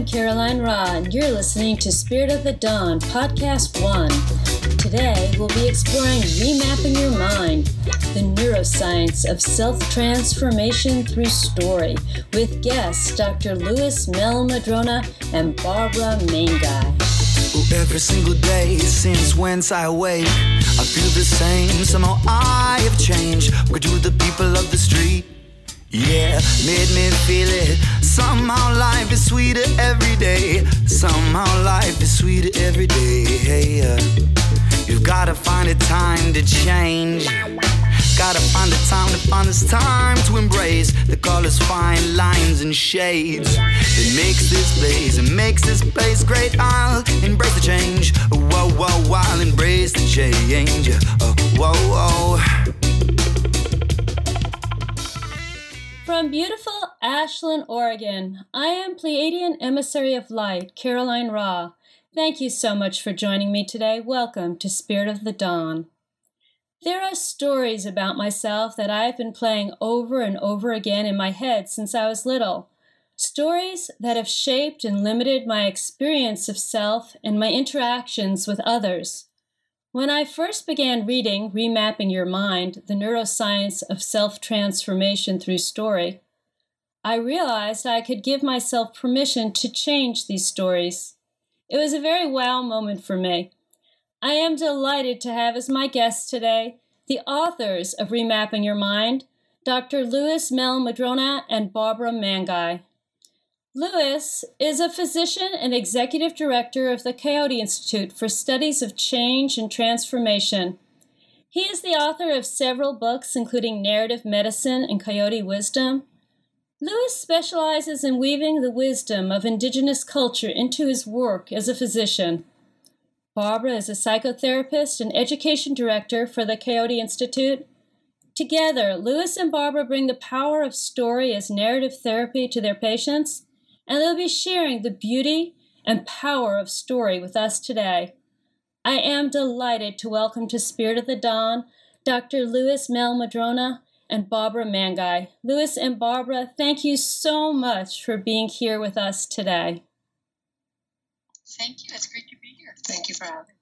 I'm Caroline Ra, and you're listening to Spirit of the Dawn, Podcast 1. Today, we'll be exploring remapping your mind, the neuroscience of self transformation through story, with guests Dr. Lewis Mehl-Madrona and Barbara Mainguy. Every single day since whence I wake, I feel the same. Somehow I have changed. What do the people of the street? Yeah, made me feel it. Somehow life is sweeter every day. Somehow life is sweeter every day. Hey, uh, you've gotta find a time to change. Gotta find the time to find this time to embrace the colors, fine lines, and shades. It makes this place, it makes this place great. I'll embrace the change. Whoa, whoa, I'll embrace the change. Oh, whoa, whoa. From beautiful Ashland, Oregon, I am Pleiadian Emissary of Light, Caroline Ra. Thank you so much for joining me today. Welcome to Spirit of the Dawn. There are stories about myself that I've been playing over and over again in my head since I was little. Stories that have shaped and limited my experience of self and my interactions with others. When I first began reading Remapping Your Mind, the neuroscience of self transformation through story, I realized I could give myself permission to change these stories. It was a very wow moment for me. I am delighted to have as my guests today the authors of Remapping Your Mind, Dr. Lewis Mehl-Madrona and Barbara Mainguy. Lewis is a physician and executive director of the Coyote Institute for Studies of Change and Transformation. He is the author of several books, including Narrative Medicine and Coyote Wisdom. Lewis specializes in weaving the wisdom of indigenous culture into his work as a physician. Barbara is a psychotherapist and education director for the Coyote Institute. Together, Lewis and Barbara bring the power of story as narrative therapy to their patients and they'll be sharing the beauty and power of story with us today. I am delighted to welcome to Spirit of the Dawn Dr. Lewis Mehl-Madrona and Barbara Mainguy. Louis and Barbara, thank you so much for being here with us today. Thank you. It's great to be here. Thank you for having me.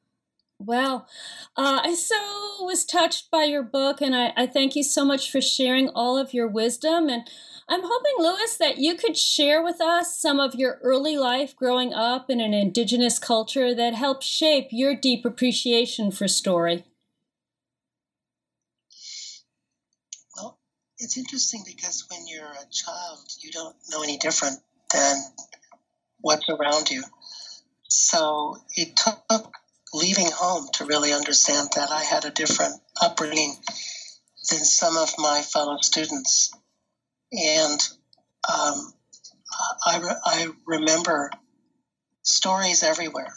Well, uh, I so was touched by your book, and I, I thank you so much for sharing all of your wisdom. And I'm hoping, Lewis, that you could share with us some of your early life growing up in an indigenous culture that helped shape your deep appreciation for story. Well, it's interesting because when you're a child, you don't know any different than what's around you. So it took leaving home to really understand that I had a different upbringing than some of my fellow students and um, I, re- I remember stories everywhere.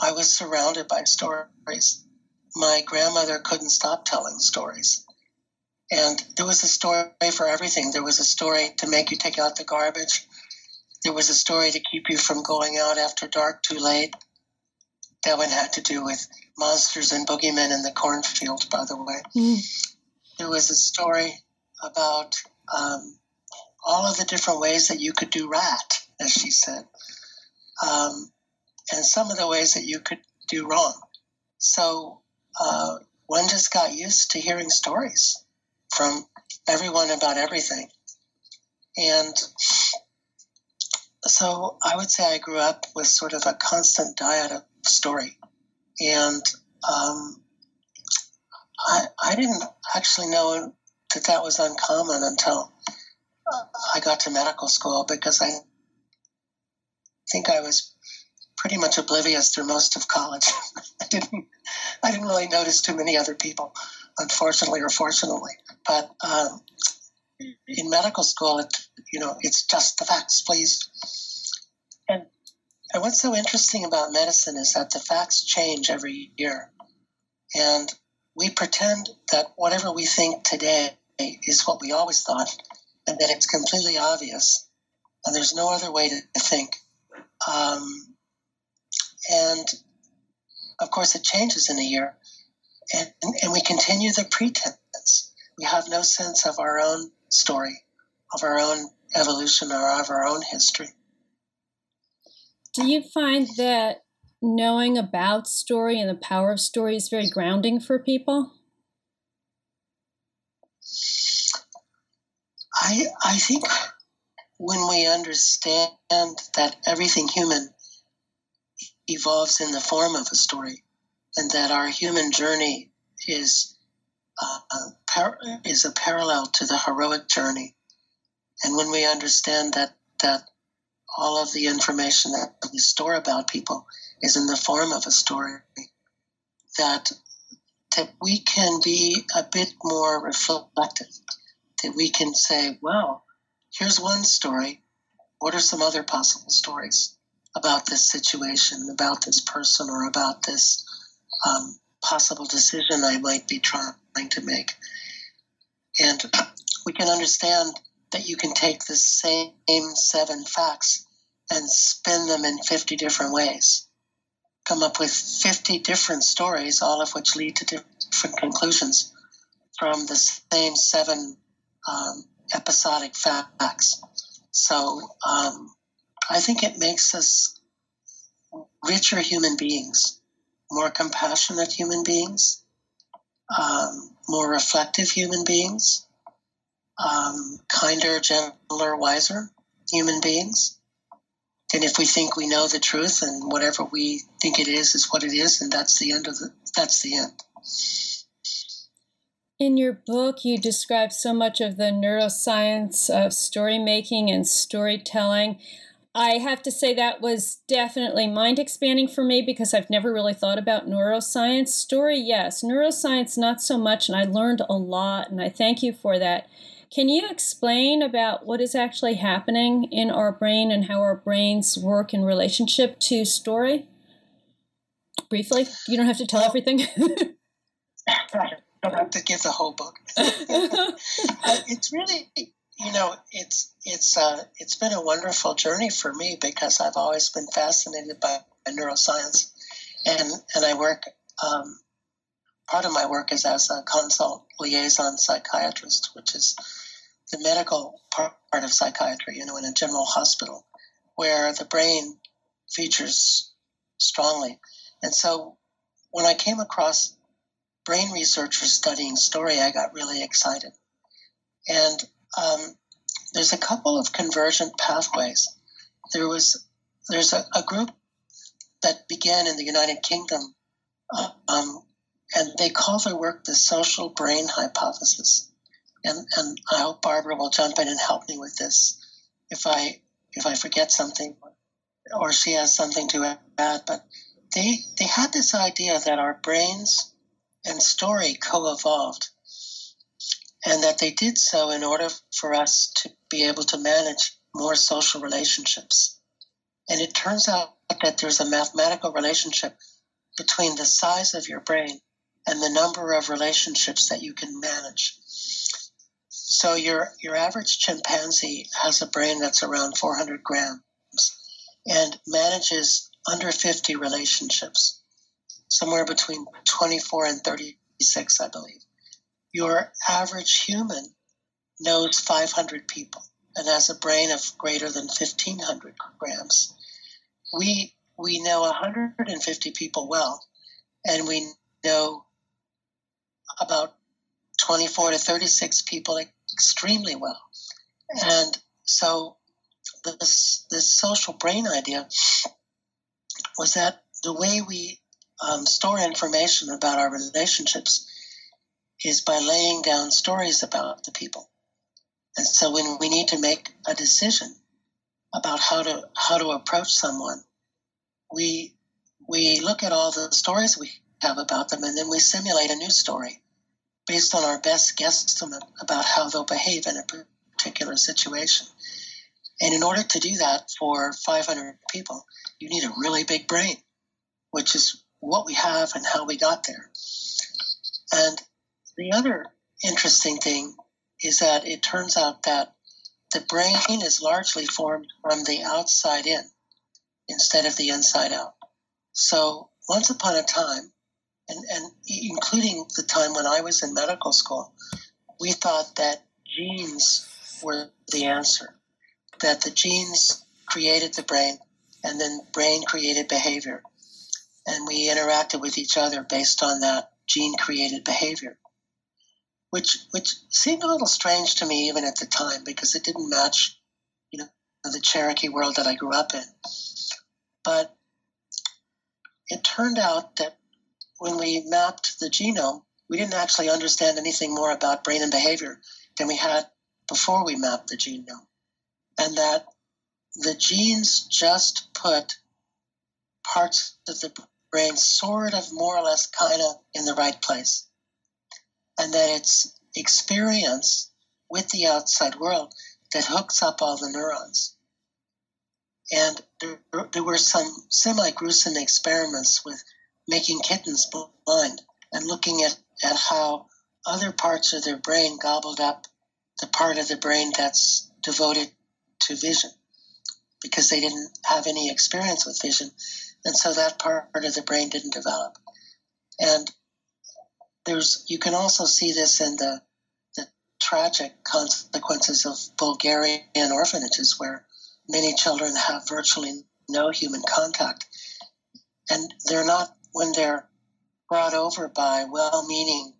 I was surrounded by stories. My grandmother couldn't stop telling stories. And there was a story for everything. There was a story to make you take out the garbage. There was a story to keep you from going out after dark too late. That one had to do with monsters and boogeymen in the cornfield, by the way. Mm. There was a story about um, all of the different ways that you could do right, as she said, um, and some of the ways that you could do wrong. So uh, one just got used to hearing stories from everyone about everything. And so I would say I grew up with sort of a constant diet of story. And um, I, I didn't actually know that that was uncommon until I got to medical school because I think I was pretty much oblivious through most of college. I didn't I didn't really notice too many other people, unfortunately or fortunately. But um, in medical school, it you know it's just the facts, please. And and what's so interesting about medicine is that the facts change every year, and we pretend that whatever we think today is what we always thought and that it's completely obvious, and there's no other way to, think. Um, and of course, it changes in a year, and, and we continue the pretense. We have no sense of our own story, of our own evolution, or of our own history. Do you find that knowing about story and the power of story is very grounding for people? I I think when we understand that everything human evolves in the form of a story, and that our human journey is uh, par- is a parallel to the heroic journey, and when we understand that that all of the information that we store about people is in the form of a story, that that we can be a bit more reflective, that we can say, well, here's one story. What are some other possible stories about this situation, about this person, or about this um, possible decision I might be trying to make? And we can understand that you can take the same seven facts and spin them in 50 different ways. Come up with 50 different stories, all of which lead to different conclusions from the same seven um, episodic facts. So um, I think it makes us richer human beings, more compassionate human beings, um, more reflective human beings, um, kinder, gentler, wiser human beings. And if we think we know the truth and whatever we think it is is what it is, and that's the end of the that's the end. In your book, you describe so much of the neuroscience of story making and storytelling. I have to say that was definitely mind expanding for me because I've never really thought about neuroscience. Story, yes. Neuroscience, not so much. And I learned a lot, and I thank you for that. Can you explain about what is actually happening in our brain and how our brains work in relationship to story? Briefly, you don't have to tell everything. don't have to give the whole book. it's really, you know, it's it's uh, it's been a wonderful journey for me because I've always been fascinated by neuroscience, and and I work. Um, part of my work is as a consult liaison psychiatrist, which is the medical part of psychiatry. You know, in a general hospital where the brain features strongly, and so when I came across brain researchers studying story, I got really excited. And um, there's a couple of convergent pathways. There was there's a, a group that began in the United Kingdom, uh, um, and they call their work the social brain hypothesis. And and I hope Barbara will jump in and help me with this if I if I forget something or she has something to add. But they they had this idea that our brains and story co evolved, and that they did so in order for us to be able to manage more social relationships. And it turns out that there's a mathematical relationship between the size of your brain and the number of relationships that you can manage. So your your average chimpanzee has a brain that's around 400 grams and manages under 50 relationships somewhere between 24 and 36, I believe. Your average human knows 500 people and has a brain of greater than 1,500 grams. We, we know 150 people well, and we know about 24 to 36 people extremely well. And so this, this social brain idea was that the way we um, store information about our relationships is by laying down stories about the people. And so when we need to make a decision about how to how to approach someone, we we look at all the stories we have about them and then we simulate a new story based on our best guesstimate about how they'll behave in a particular situation. And in order to do that for 500 people, you need a really big brain, which is what we have and how we got there. And the other interesting thing is that it turns out that the brain is largely formed from the outside in instead of the inside out. So once upon a time, and, and including the time when I was in medical school, we thought that genes were the answer, that the genes created the brain and then brain created behavior. And we interacted with each other based on that gene created behavior, which, which seemed a little strange to me even at the time because it didn't match, you know, the Cherokee world that I grew up in. But it turned out that when we mapped the genome, we didn't actually understand anything more about brain and behavior than we had before we mapped the genome. And that the genes just put parts of the brain sort of more or less kind of in the right place. And that it's experience with the outside world that hooks up all the neurons. And there, there were some semi gruesome experiments with making kittens blind and looking at, at how other parts of their brain gobbled up the part of the brain that's devoted to vision because they didn't have any experience with vision. And so that part of the brain didn't develop. And there's you can also see this in the the tragic consequences of Bulgarian orphanages where many children have virtually no human contact. And they're not when they're brought over by well meaning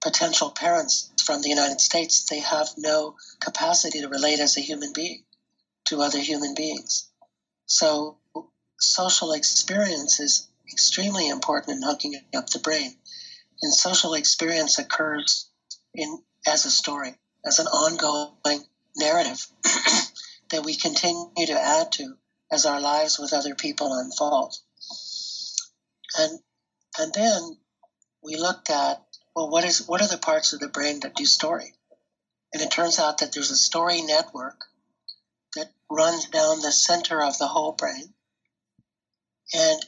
potential parents from the United States, they have no capacity to relate as a human being to other human beings. So, social experience is extremely important in hooking up the brain. And social experience occurs in as a story, as an ongoing narrative that we continue to add to as our lives with other people unfold. And and then we looked at well, what is what are the parts of the brain that do story? And it turns out that there's a story network that runs down the center of the whole brain. And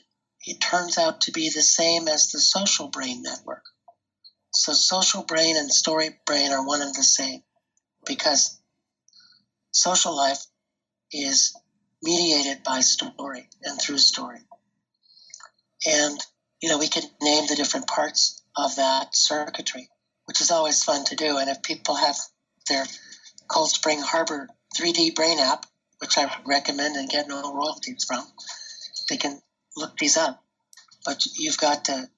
it turns out to be the same as the social brain network. So social brain and story brain are one and the same because social life is mediated by story and through story. And, you know, we can name the different parts of that circuitry, which is always fun to do. And if people have their Cold Spring Harbor 3D brain app, which I recommend and get no royalties from, they can look these up. But you've got the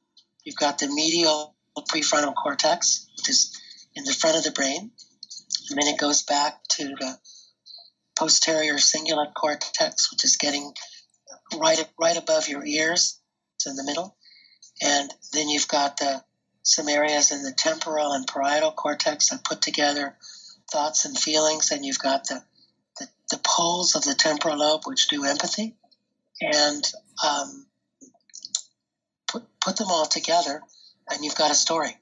you've got the medial prefrontal cortex, which is in the front of the brain, and then it goes back to the posterior cingulate cortex, which is getting right right above your ears. It's in the middle, and then you've got the, some areas in the temporal and parietal cortex that put together thoughts and feelings. And you've got the, the, the poles of the temporal lobe, which do empathy. And um, put, put them all together, and you've got a story.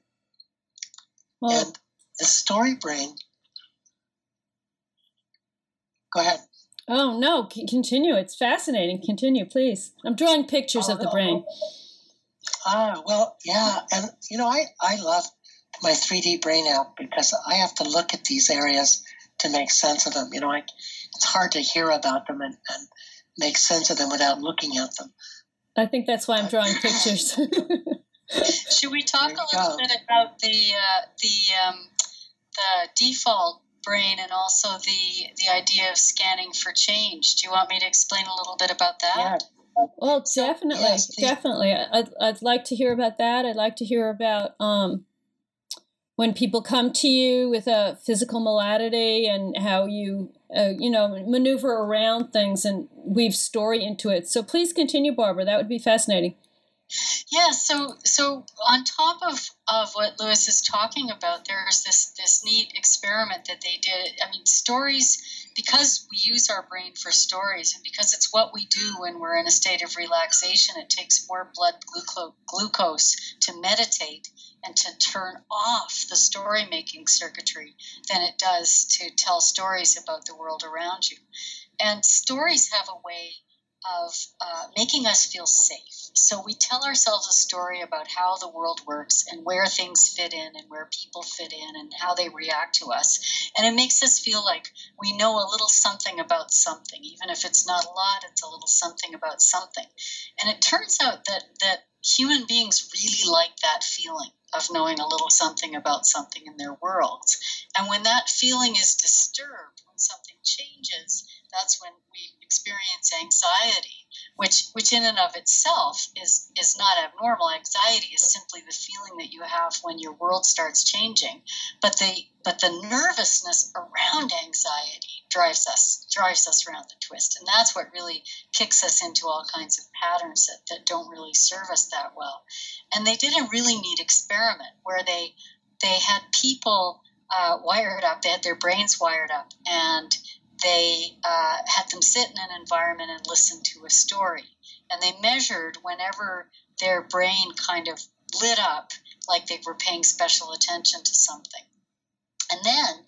Well, and the story brain. Go ahead. Oh no, continue. It's fascinating. Continue, please. I'm drawing pictures oh, of the no. brain. Ah, well, yeah. And, you know, I, I love my 3D brain app because I have to look at these areas to make sense of them. You know, I, it's hard to hear about them and, and make sense of them without looking at them. I think that's why I'm drawing pictures. Should we talk a little go. bit about the uh, the um, the default brain and also the the idea of scanning for change? Do you want me to explain a little bit about that? Yeah. Well, definitely, yes, definitely. I'd, I'd like to hear about that. I'd like to hear about um, when people come to you with a physical malady and how you, uh, you know, maneuver around things and weave story into it. So please continue, Barbara. That would be fascinating. Yeah, so so on top of, of what Lewis is talking about, there's this this neat experiment that they did. I mean, stories because we use our brain for stories and because it's what we do when we're in a state of relaxation, it takes more blood glucose, to meditate and to turn off the story making circuitry than it does to tell stories about the world around you. And stories have a way of uh, making us feel safe. So we tell ourselves a story about how the world works and where things fit in and where people fit in and how they react to us. And it makes us feel like we know a little something about something. Even if it's not a lot, it's a little something about something. And it turns out that, that human beings really like that feeling of knowing a little something about something in their worlds. And when that feeling is disturbed, when something changes, that's when we experience anxiety which which in and of itself is is not abnormal. Anxiety is simply the feeling that you have when your world starts changing. But the but the nervousness around anxiety drives us drives us around the twist. And that's what really kicks us into all kinds of patterns that, that don't really serve us that well. And they did a really neat experiment where they they had people uh, wired up. They had their brains wired up. And they uh, had them sit in an environment and listen to a story. And they measured whenever their brain kind of lit up, like they were paying special attention to something. And then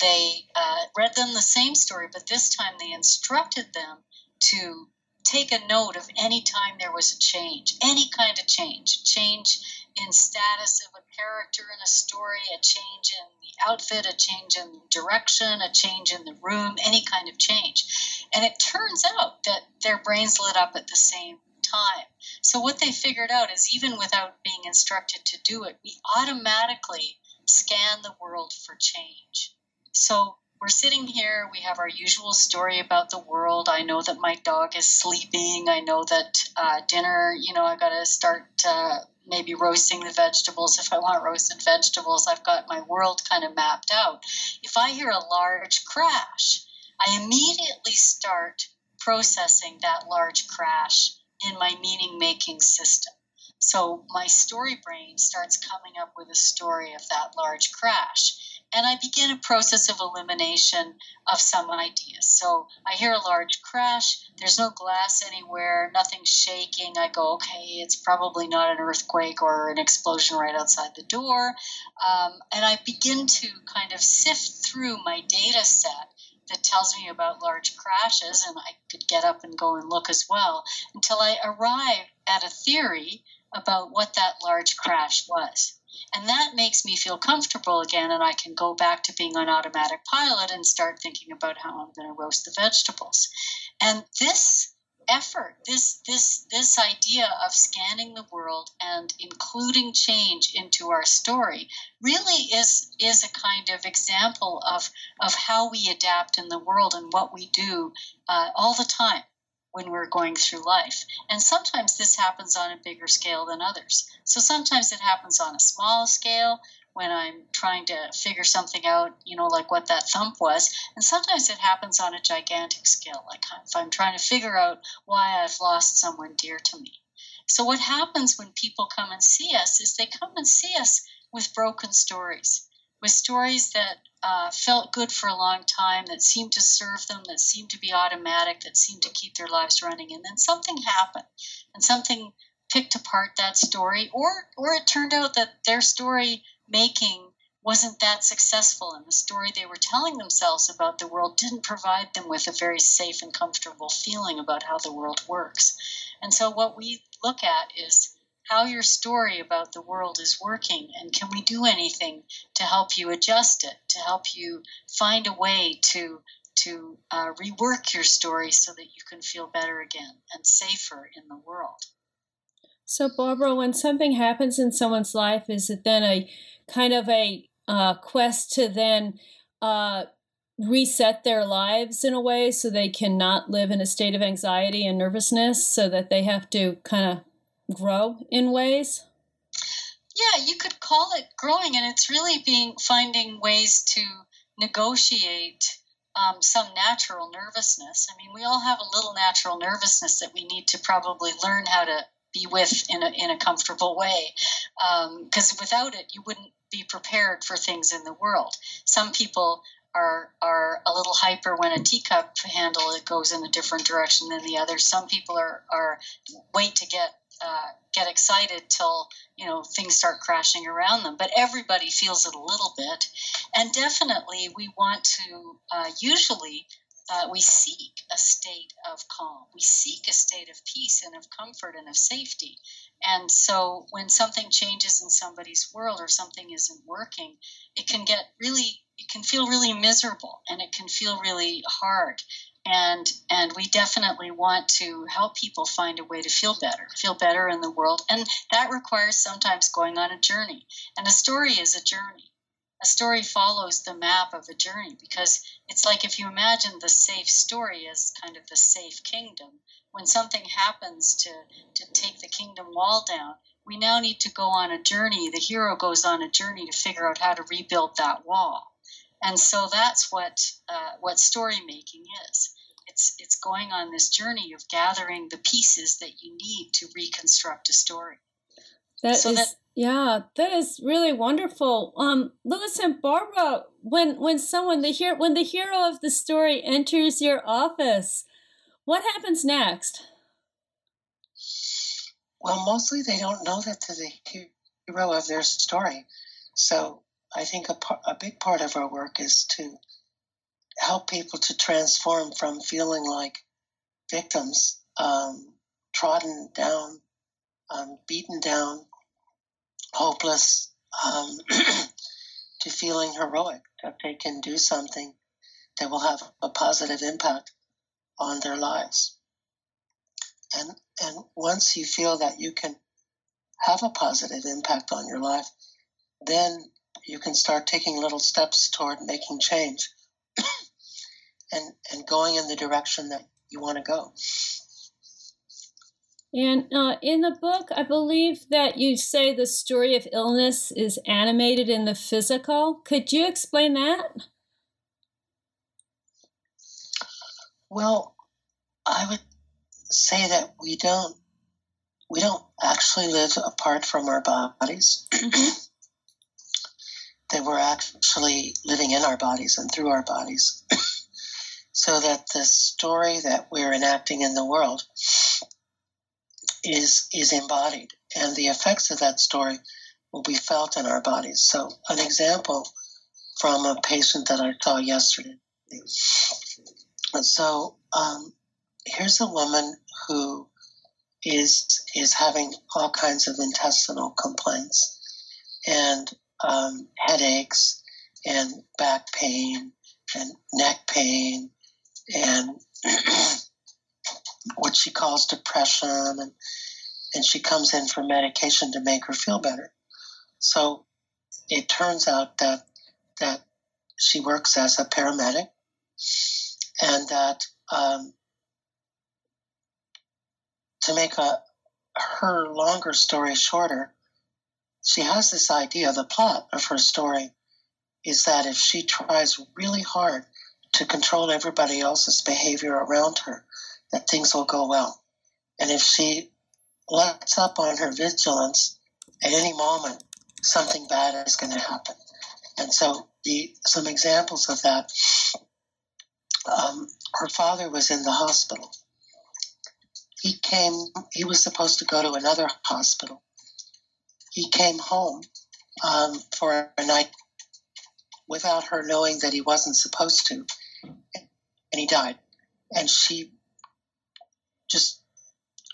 they uh, read them the same story, but this time they instructed them to take a note of any time there was a change, any kind of change, change in status of a character in a story, a change in the outfit, a change in direction, a change in the room, any kind of change. And it turns out that their brains lit up at the same time. So what they figured out is even without being instructed to do it, we automatically scan the world for change. So we're sitting here, we have our usual story about the world. I know that my dog is sleeping. I know that uh, dinner, you know, I got to start uh, maybe roasting the vegetables. If I want roasted vegetables, I've got my world kind of mapped out. If I hear a large crash, I immediately start processing that large crash in my meaning making system. So my story brain starts coming up with a story of that large crash and I begin a process of elimination of some ideas. So I hear a large crash, there's no glass anywhere, nothing's shaking. I go, okay, it's probably not an earthquake or an explosion right outside the door. Um, and I begin to kind of sift through my data set that tells me about large crashes, and I could get up and go and look as well until I arrive at a theory about what that large crash was. And that makes me feel comfortable again, and I can go back to being on automatic pilot and start thinking about how I'm going to roast the vegetables. And this effort this this this idea of scanning the world and including change into our story really is is a kind of example of of how we adapt in the world and what we do uh, all the time when we're going through life. And sometimes this happens on a bigger scale than others. So sometimes it happens on a small scale when I'm trying to figure something out, you know, like what that thump was. And sometimes it happens on a gigantic scale, like if I'm trying to figure out why I've lost someone dear to me. So what happens when people come and see us is they come and see us with broken stories with stories that uh, felt good for a long time, that seemed to serve them, that seemed to be automatic, that seemed to keep their lives running. And then something happened, and something picked apart that story, or or it turned out that their story making wasn't that successful, and the story they were telling themselves about the world didn't provide them with a very safe and comfortable feeling about how the world works. And so, what we look at is how your story about the world is working and can we do anything to help you adjust it to help you find a way to to uh, rework your story so that you can feel better again and safer in the world? So barbara when something happens in someone's life is it then a kind of a uh, quest to then uh, reset their lives in a way so they cannot live in a state of anxiety and nervousness so that they have to kind of grow in ways? Yeah, you could call it growing, and it's really being finding ways to negotiate um, some natural nervousness. I mean, we all have a little natural nervousness that we need to probably learn how to be with in a, in a comfortable way. Because um, without it, you wouldn't be prepared for things in the world. Some people are are a little hyper when a teacup handle it goes in a different direction than the other. Some people are are wait to get uh, get excited till you know things start crashing around them. But everybody feels it a little bit. And definitely we want to uh, usually uh, we seek a state of calm. We seek a state of peace and of comfort and of safety. And so when something changes in somebody's world or something isn't working it can get really it can feel really miserable and it can feel really hard and and we definitely want to help people find a way to feel better feel better in the world. And that requires sometimes going on a journey. And a story is a journey. A story follows the map of a journey because it's like if you imagine the safe story as kind of the safe kingdom when something happens to to take the kingdom wall down we now need to go on a journey. The hero goes on a journey to figure out how to rebuild that wall. And so that's what uh, what story making is it's it's going on this journey of gathering the pieces that you need to reconstruct a story that so is, that, yeah, that is really wonderful. Um, Lewis and Barbara, when when someone the hero when the hero of the story enters your office, what happens next? Well, mostly they don't know that to the hero of their story. So I think a, par- a big part of our work is to help people to transform from feeling like victims, um, trodden down, um, beaten down, hopeless, um, to feeling heroic, that they can do something that will have a positive impact on their lives. And, and once you feel that you can have a positive impact on your life, then you can start taking little steps toward making change and, and going in the direction that you want to go. And uh, in the book, I believe that you say the story of illness is animated in the physical. Could you explain that? Well, I would say that we don't we don't actually live apart from our bodies. Mm-hmm. that we're actually living in our bodies and through our bodies. So that the story that we're enacting in the world is is embodied, and the effects of that story will be felt in our bodies. So, an example from a patient that I saw yesterday. So, um, here's a woman who is is having all kinds of intestinal complaints and um, headaches and back pain and neck pain and what she calls depression and and she comes in for medication to make her feel better. So it turns out that that she works as a paramedic and that um, to make a her longer story shorter, she has this idea. The plot of her story is that if she tries really hard to control everybody else's behavior around her, that things will go well. And if she lets up on her vigilance, at any moment, something bad is going to happen. And so, the some examples of that. Um, her father was in the hospital. He came. He was supposed to go to another hospital. He came home um, for a night without her knowing that he wasn't supposed to, and he died. And she just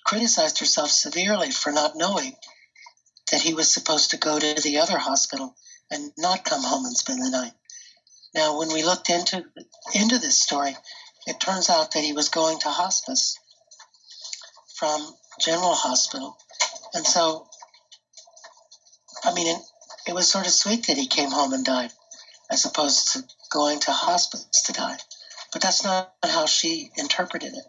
criticized herself severely for not knowing that he was supposed to go to the other hospital and not come home and spend the night. Now, when we looked into into this story, it turns out that he was going to hospice from General Hospital, and so, I mean, it, it was sort of sweet that he came home and died, as opposed to going to hospice to die. But that's not how she interpreted it.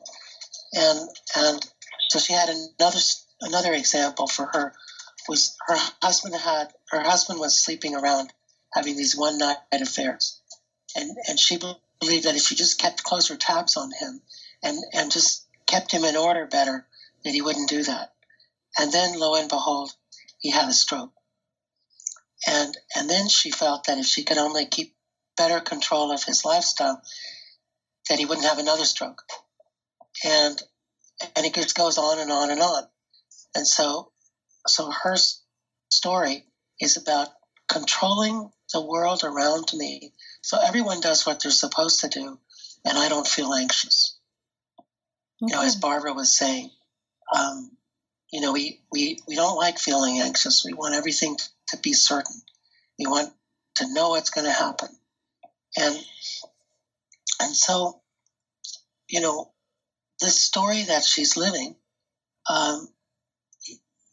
And and so she had another another example for her was her husband had her husband was sleeping around having these one night affairs. And and she believed that if she just kept closer tabs on him and and just kept him in order better that he wouldn't do that. And then lo and behold he had a stroke. And and then she felt that if she could only keep better control of his lifestyle that he wouldn't have another stroke and and it just goes on and on and on. And so, so her story is about controlling the world around me, so everyone does what they're supposed to do, and I don't feel anxious. Okay. You know, as Barbara was saying, um, you know, we, we, we don't like feeling anxious. We want everything to be certain. We want to know what's going to happen. And and so, you know, the story that she's living um,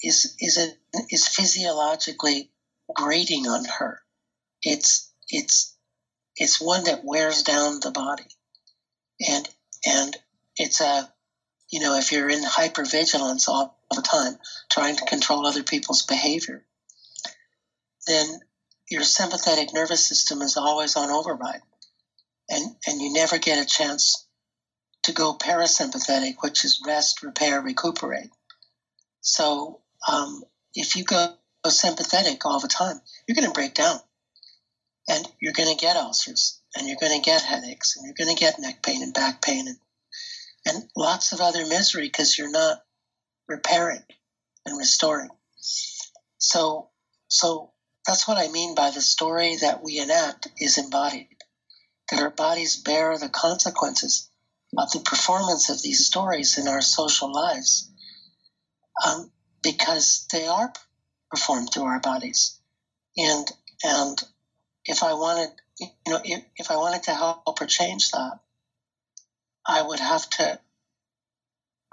is is a, is physiologically grating on her. It's it's it's one that wears down the body, and and it's a you know if you're in hypervigilance all, all the time, trying to control other people's behavior, then your sympathetic nervous system is always on override, and and you never get a chance to go parasympathetic, which is rest, repair, recuperate. So um, if you go sympathetic all the time, you're going to break down and you're going to get ulcers and you're going to get headaches and you're going to get neck pain and back pain and, and lots of other misery because you're not repairing and restoring. So, so that's what I mean by the story that we enact is embodied, that our bodies bear the consequences of the performance of these stories in our social lives um, because they are performed through our bodies. And, and if I wanted, you know, if, if I wanted to help or change that, I would have to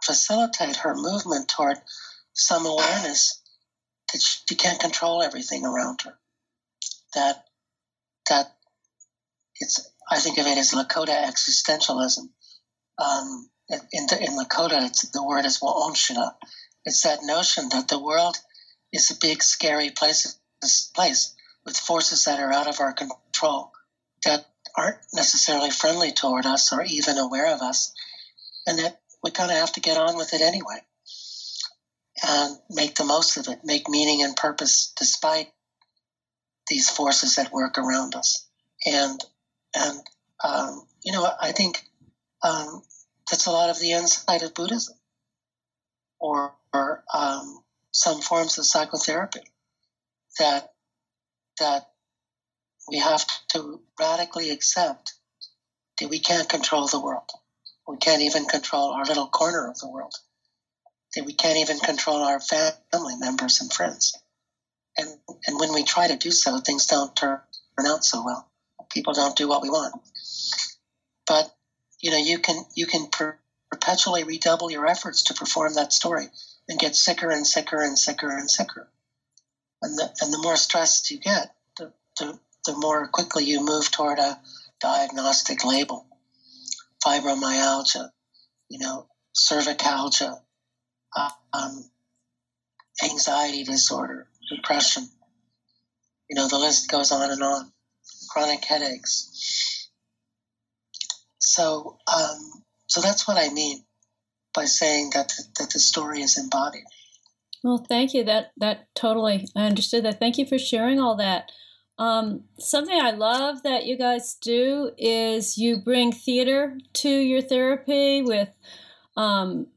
facilitate her movement toward some awareness that she can't control everything around her. That that it's I think of it as Lakota existentialism. Um, in, the, in Lakota, the word is Wa'onshina. It's that notion that the world is a big, scary place, place with forces that are out of our control that aren't necessarily friendly toward us or even aware of us, and that we kind of have to get on with it anyway and make the most of it, make meaning and purpose despite these forces that work around us. And and um, you know, I think um, that's a lot of the insight of Buddhism, or, or um, some forms of psychotherapy that that we have to radically accept that we can't control the world. We can't even control our little corner of the world. That we can't even control our family members and friends. And and when we try to do so, things don't turn out so well. People don't do what we want. But you know, you can you can per- perpetually redouble your efforts to perform that story and get sicker and sicker and sicker and sicker. And the and the more stressed you get, the the, the more quickly you move toward a diagnostic label. Fibromyalgia, you know, cervicalgia, um, anxiety disorder, depression. You know, the list goes on and on. Chronic headaches. So, um, so that's what I mean by saying that the, that the story is embodied. Well, thank you. That that totally I understood that. Thank you for sharing all that. Um, something I love that you guys do is you bring theater to your therapy with um,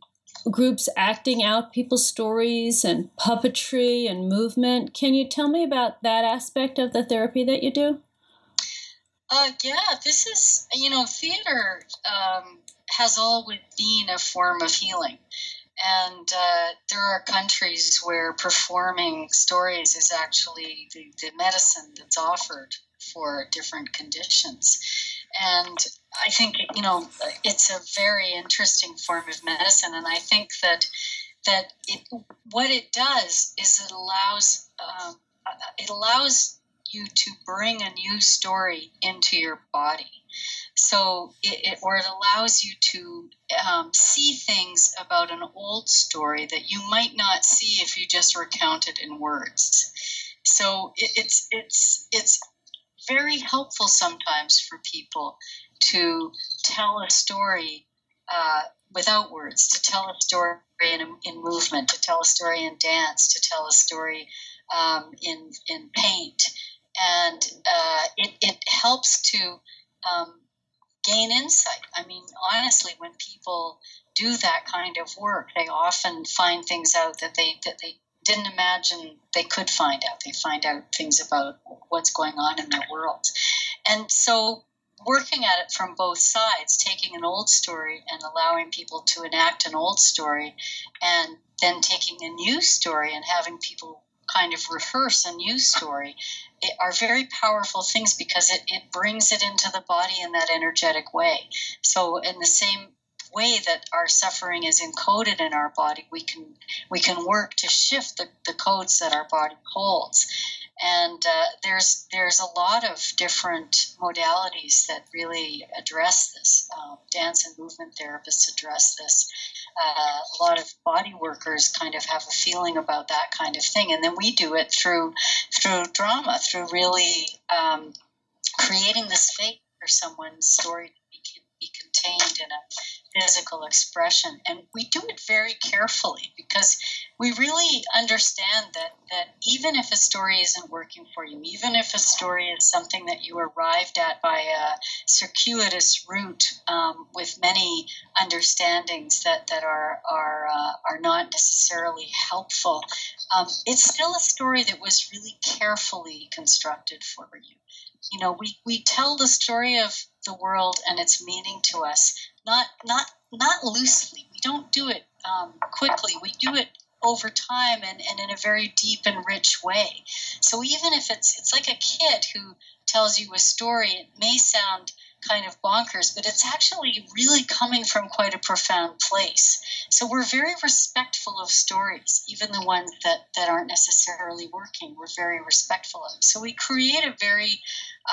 groups acting out people's stories and puppetry and movement. Can you tell me about that aspect of the therapy that you do? Uh, yeah, this is, you know, theater um, has always been a form of healing. And uh, there are countries where performing stories is actually the, the medicine that's offered for different conditions. And I think, you know, it's a very interesting form of medicine. And I think that that it, what it does is it allows um, it allows you to bring a new story into your body. So, it, it, or it allows you to um, see things about an old story that you might not see if you just recount it in words. So it, it's it's it's very helpful sometimes for people to tell a story uh, without words, to tell a story in, in movement, to tell a story in dance, to tell a story um, in in paint, and uh, it, it helps to um, gain insight. I mean, honestly, when people do that kind of work, they often find things out that they that they didn't imagine they could find out. They find out things about what's going on in their world. And so working at it from both sides, taking an old story and allowing people to enact an old story, and then taking a new story and having people kind of rehearse a new story it, are very powerful things because it, it brings it into the body in that energetic way. So, in the same way that our suffering is encoded in our body, we can we can work to shift the, the codes that our body holds. And uh, there's there's a lot of different modalities that really address this. Um, dance and movement therapists address this. Uh, a lot of body workers kind of have a feeling about that kind of thing, and then we do it through through drama, through really um, creating this space for someone's story to be, be contained in a physical expression. And we do it very carefully because we really understand that, that even if a story isn't working for you, even if a story is something that you arrived at by a circuitous route um, with many understandings that, that are, are, uh, are not necessarily helpful, um, it's still a story that was really carefully constructed for you. You know, we, we tell the story of the world and its meaning to us not not not loosely. We don't do it um, quickly. We do it over time and, and in a very deep and rich way. So even if it's it's like a kid who tells you a story, it may sound kind of bonkers, but it's actually really coming from quite a profound place. So we're very respectful of stories, even the ones that, that aren't necessarily working. We're very respectful of. So we create a very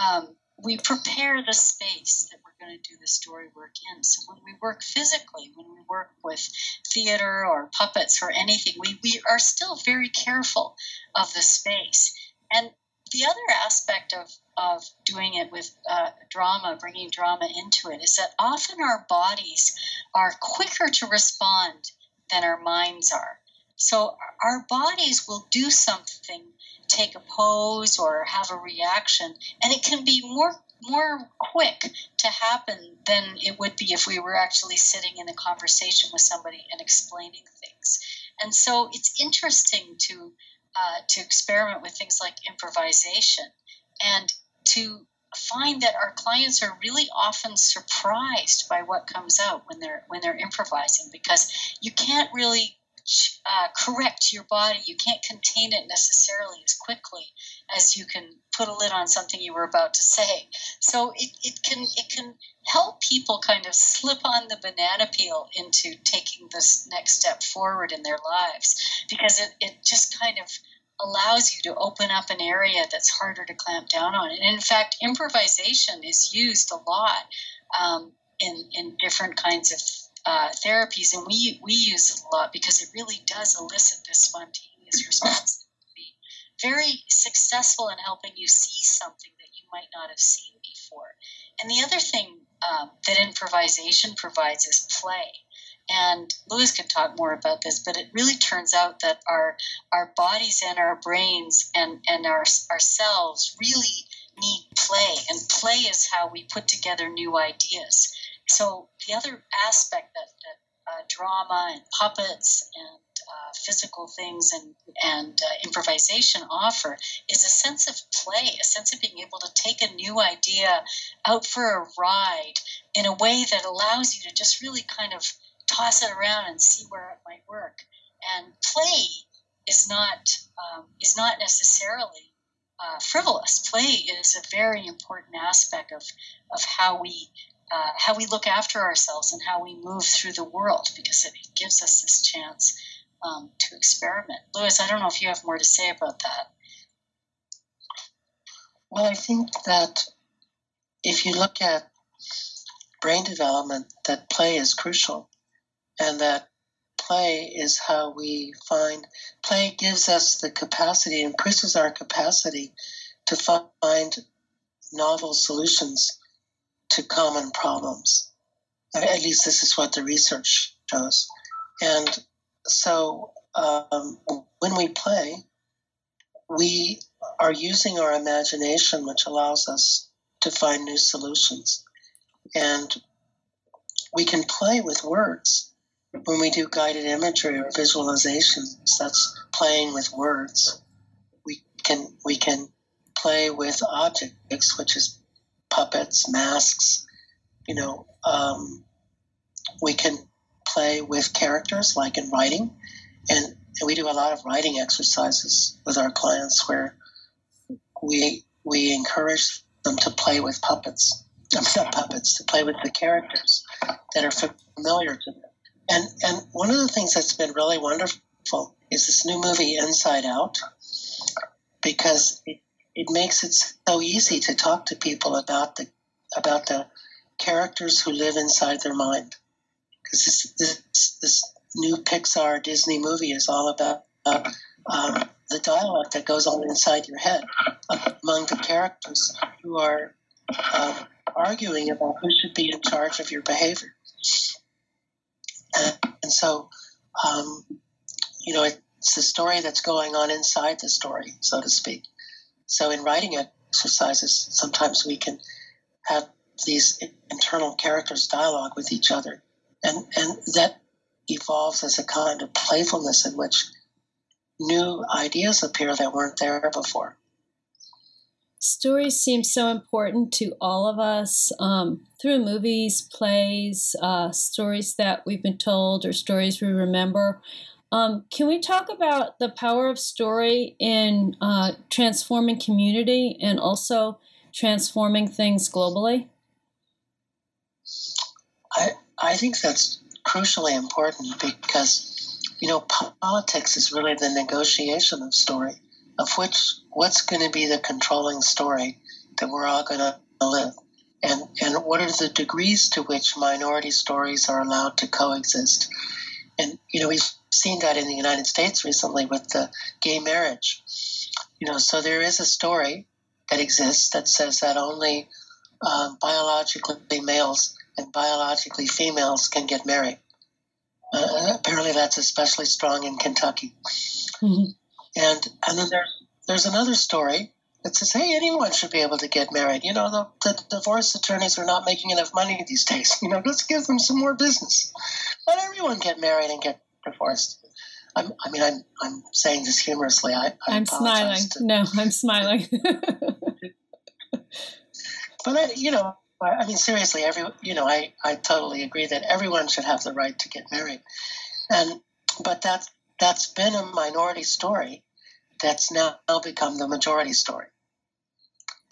um, we prepare the space that going to do the story work in. So when we work physically, when we work with theater or puppets or anything, we, we are still very careful of the space. And the other aspect of, of doing it with uh, drama, bringing drama into it, is that often our bodies are quicker to respond than our minds are. So our bodies will do something take a pose or have a reaction and it can be more more quick to happen than it would be if we were actually sitting in a conversation with somebody and explaining things. And so it's interesting to uh, to experiment with things like improvisation and to find that our clients are really often surprised by what comes out when they're when they're improvising because you can't really uh, correct your body. You can't contain it necessarily as quickly as you can put a lid on something you were about to say. So it, it can it can help people kind of slip on the banana peel into taking this next step forward in their lives because it, it just kind of allows you to open up an area that's harder to clamp down on. And in fact, improvisation is used a lot um, in, in different kinds of uh, therapies, and we we use it a lot because it really does elicit this spontaneous response. Very successful in helping you see something that you might not have seen before. And the other thing um, that improvisation provides is play. And Lewis can talk more about this, but it really turns out that our our bodies and our brains and and our ourselves really need play, and play is how we put together new ideas. So the other aspect that, that uh, drama and puppets and uh, physical things and, and uh, improvisation offer is a sense of play, a sense of being able to take a new idea out for a ride in a way that allows you to just really kind of toss it around and see where it might work. And play is not um, is not necessarily uh, frivolous. Play is a very important aspect of of how we uh, how we look after ourselves and how we move through the world because it gives us this chance um, to experiment. Lewis, I don't know if you have more to say about that. Well, I think that if you look at brain development, that play is crucial, and that play is how we find play gives us the capacity, increases our capacity to find novel solutions to common problems. At least this is what the research shows. And so um, when we play, we are using our imagination, which allows us to find new solutions. And we can play with words when we do guided imagery or visualizations. That's playing with words. We can we can play with objects, which is puppets, masks. You know, um, we can play with characters like in writing, and, and we do a lot of writing exercises with our clients where we we encourage them to play with puppets. not puppets, to play with the characters that are familiar to them. And and one of the things that's been really wonderful is this new movie Inside Out. because it, it makes it so easy to talk to people about the about the characters who live inside their mind. Because this, this, this new Pixar Disney movie is all about uh, um, the dialogue that goes on inside your head among the characters who are um, arguing about who should be in charge of your behavior. And, and so, um, you know, it's the story that's going on inside the story, so to speak. So, in writing exercises, sometimes we can have these internal characters dialogue with each other, and and that evolves as a kind of playfulness in which new ideas appear that weren't there before. Stories seem so important to all of us um, through movies, plays, uh, stories that we've been told, or stories we remember. Um, can we talk about the power of story in uh, transforming community and also transforming things globally? I, I think that's crucially important because you know, politics is really the negotiation of story, of which what's going to be the controlling story that we're all going to live, and and what are the degrees to which minority stories are allowed to coexist, and you know we've seen that in the United States recently with the gay marriage, you know, so there is a story that exists that says that only um, biologically males and biologically females can get married uh, apparently, that's especially strong in Kentucky. Mm-hmm. And and then there's there's another story that says, hey, anyone should be able to get married. You know, the, the divorce attorneys are not making enough money these days. You know, let's give them some more business. Let everyone get married and get divorced. I'm, i mean, I'm I'm saying this humorously. I, I am smiling. To, no, I'm smiling. but I, you know, I mean, seriously, every you know, I, I totally agree that everyone should have the right to get married, and but that's that's been a minority story that's now become the majority story,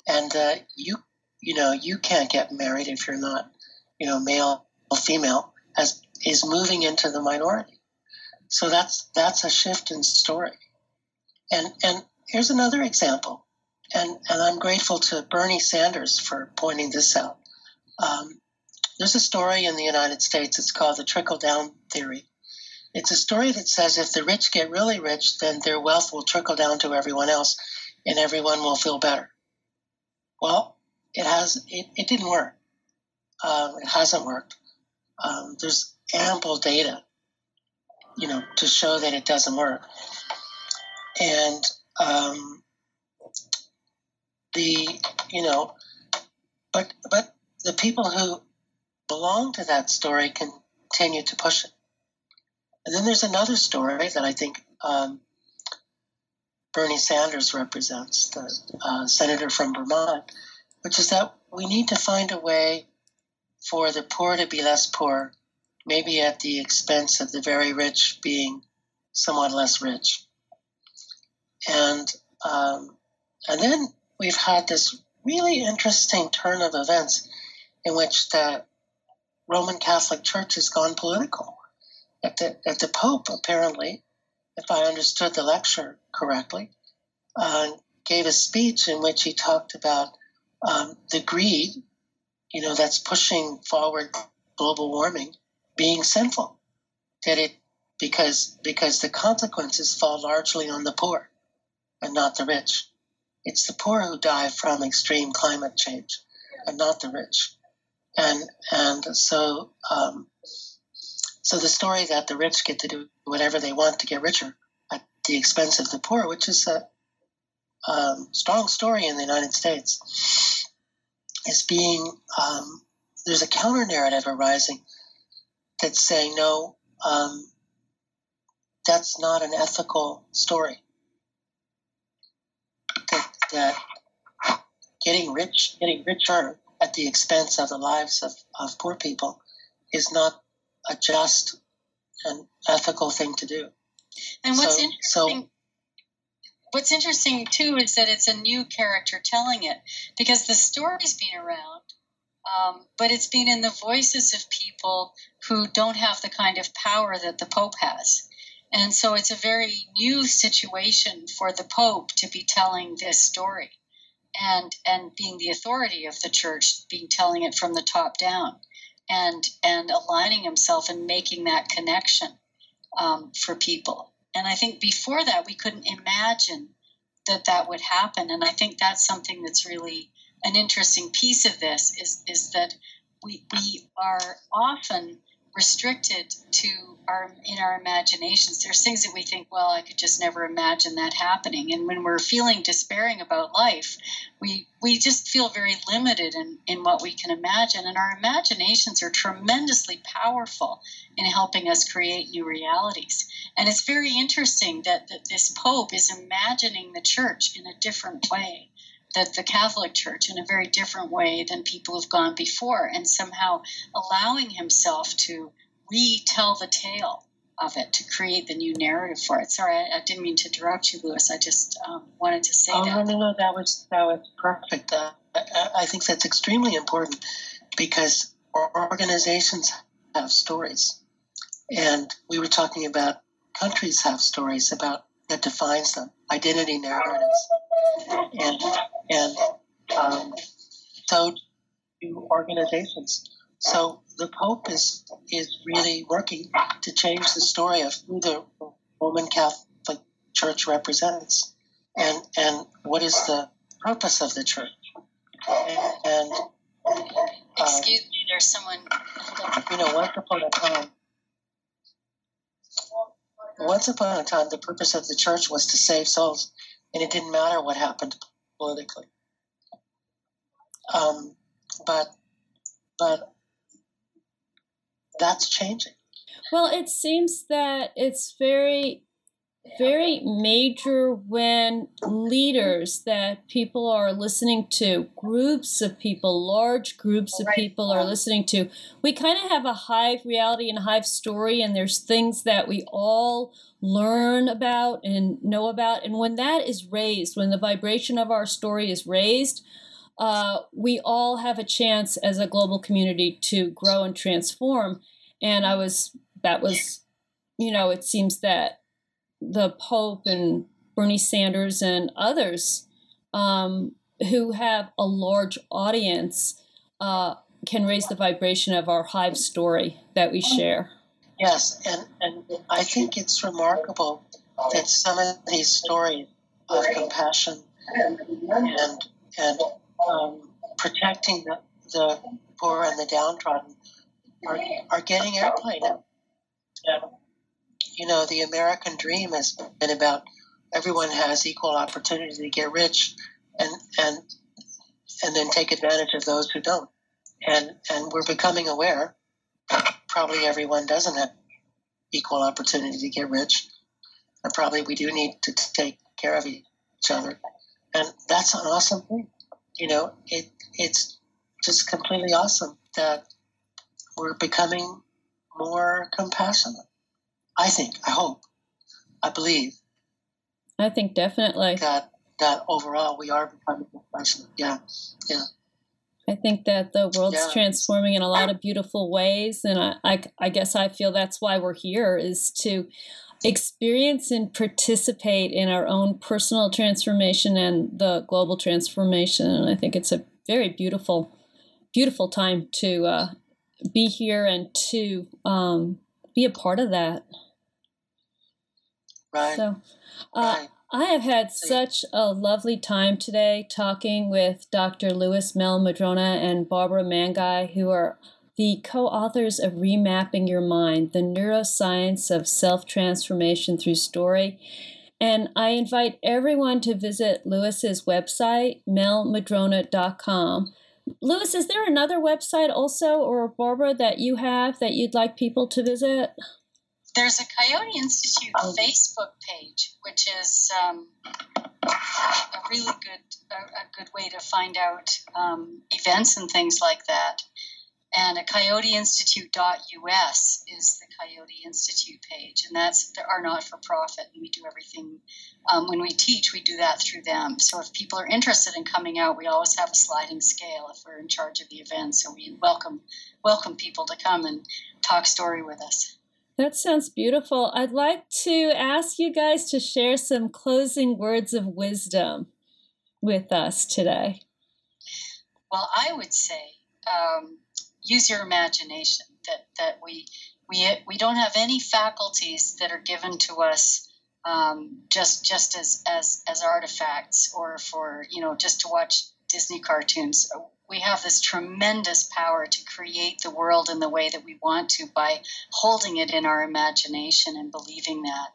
and uh, you you know you can't get married if you're not you know male or female as is moving into the minority, so that's that's a shift in story, and and here's another example and, and I'm grateful to Bernie Sanders for pointing this out. Um, there's a story in the United States, it's called the trickle down theory. It's a story that says if the rich get really rich, then their wealth will trickle down to everyone else and everyone will feel better. Well, it has it, it didn't work. Um, it hasn't worked. Um, there's ample data, you know, to show that it doesn't work. And um, the you know but but the people who belong to that story continue to push it and then there's another story that i think um, bernie sanders represents the uh, senator from vermont which is that we need to find a way for the poor to be less poor maybe at the expense of the very rich being somewhat less rich and um, and then we've had this really interesting turn of events in which the Roman Catholic Church has gone political. At the, at the Pope, apparently, if I understood the lecture correctly, uh, gave a speech in which he talked about um, the greed, you know, that's pushing forward global warming being sinful. That it because because the consequences fall largely on the poor and not the rich. It's the poor who die from extreme climate change, and not the rich. And and so um, so the story that the rich get to do whatever they want to get richer at the expense of the poor, which is a um, strong story in the United States, is being um, there's a counter narrative arising that's say, no, um, that's not an ethical story that getting rich, getting richer at the expense of the lives of, of poor people is not a just and ethical thing to do. And what's so, interesting, so, what's interesting too is that it's a new character telling it because the story's been around, um, but it's been in the voices of people who don't have the kind of power that the Pope has. And so it's a very new situation for the Pope to be telling this story and and being the authority of the church, being telling it from the top down and and aligning himself and making that connection um, for people. And I think before that we couldn't imagine that that would happen. And I think that's something that's really an interesting piece of this is is that we we are often restricted to our in our imaginations. There's things that we think well i could just never imagine that happening. And when we're feeling despairing about life we we just feel very limited in in what we can imagine. And our imaginations are tremendously powerful in helping us create new realities. And it's very interesting that, that this pope is imagining the church in a different way that the Catholic Church in a very different way than people have gone before, and somehow allowing himself to retell the tale of it to create the new narrative for it. Sorry, I, I didn't mean to interrupt you, Lewis. I just um, wanted to say oh, that. no, no, no, that was that was perfect. Uh, I, I think that's extremely important because organizations have stories, and we were talking about countries have stories about that defines them, identity narratives, and and um, so do organizations. So the Pope is is really working to change the story of who the Roman Catholic Church represents, and and what is the purpose of the church. And, and uh, excuse me, there's someone. You know, once upon a time, once upon a time, the purpose of the church was to save souls, and it didn't matter what happened politically. Um, but but that's changing. Well, it seems that it's very very major when leaders that people are listening to, groups of people, large groups of people are listening to. We kind of have a hive reality and hive story, and there's things that we all learn about and know about. And when that is raised, when the vibration of our story is raised, uh, we all have a chance as a global community to grow and transform. And I was, that was, you know, it seems that the Pope and Bernie Sanders and others um, who have a large audience uh, can raise the vibration of our hive story that we share. Yes, and, and I think it's remarkable that some of these stories of compassion and and um, protecting the, the poor and the downtrodden are, are getting airplay now. And, you know, the American dream has been about everyone has equal opportunity to get rich and, and, and then take advantage of those who don't. And, and we're becoming aware probably everyone doesn't have equal opportunity to get rich. And probably we do need to take care of each other. And that's an awesome thing you know, it it's just completely awesome that we're becoming more compassionate. I think, I hope, I believe. I think definitely that that overall we are becoming compassionate. Yeah, yeah. I think that the world's yeah. transforming in a lot of beautiful ways, and I, I, I guess I feel that's why we're here is to experience and participate in our own personal transformation and the global transformation. And I think it's a very beautiful, beautiful time to uh, be here and to um, be a part of that. Right. So, uh, right. I have had such a lovely time today talking with Dr. Lewis Mehl-Madrona and Barbara Mainguy, who are the co authors of Remapping Your Mind The Neuroscience of Self Transformation Through Story. And I invite everyone to visit Lewis's website, mehlmadrona.com. Lewis, is there another website also, or Barbara, that you have that you'd like people to visit? There's a Coyote Institute oh. Facebook page, which is um, a really good a, a, good way to find out um, events and things like that. And a coyoteinstitute.us is the Coyote Institute page, and that's our not for profit. And we do everything um, when we teach, we do that through them. So if people are interested in coming out, we always have a sliding scale if we're in charge of the event. So we welcome welcome people to come and talk story with us. That sounds beautiful. I'd like to ask you guys to share some closing words of wisdom with us today. Well, I would say um, use your imagination. That that we we we don't have any faculties that are given to us um, just just as as as artifacts or for you know just to watch Disney cartoons. We have this tremendous power to create the world in the way that we want to by holding it in our imagination and believing that,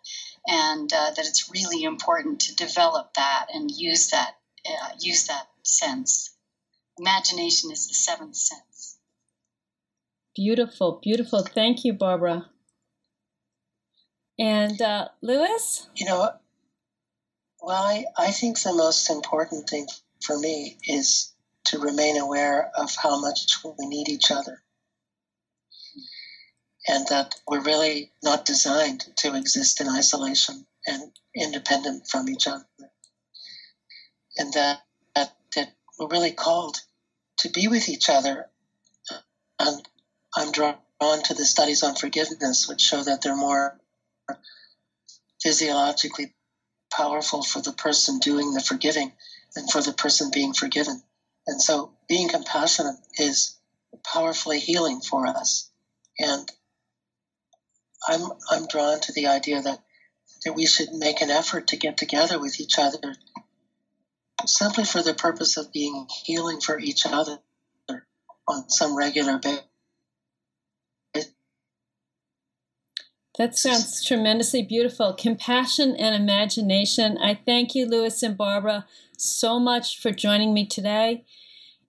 and uh, that it's really important to develop that and use that uh, use that sense. Imagination is the seventh sense. Beautiful, beautiful. Thank you, Barbara. And uh, Lewis? You know, well, I, I think the most important thing for me is to remain aware of how much we need each other. And that we're really not designed to exist in isolation and independent from each other. And that, that, that we're really called to be with each other. And I'm drawn to the studies on forgiveness, which show that they're more physiologically powerful for the person doing the forgiving than for the person being forgiven. And so being compassionate is powerfully healing for us. And I'm I'm drawn to the idea that that we should make an effort to get together with each other simply for the purpose of being healing for each other on some regular basis. That sounds tremendously beautiful. Compassion and imagination. I thank you, Lewis and Barbara, so much for joining me today.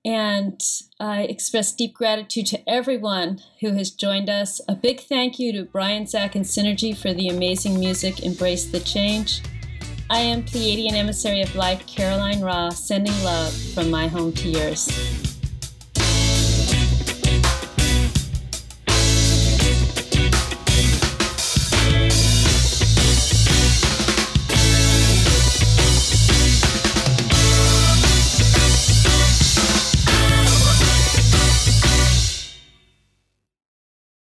And I express deep gratitude to everyone who has joined us. A big thank you to Brian, Zach, and Synergy for the amazing music, Embrace the Change. I am Pleiadian Emissary of Light, Caroline Ra, sending love from my home to yours.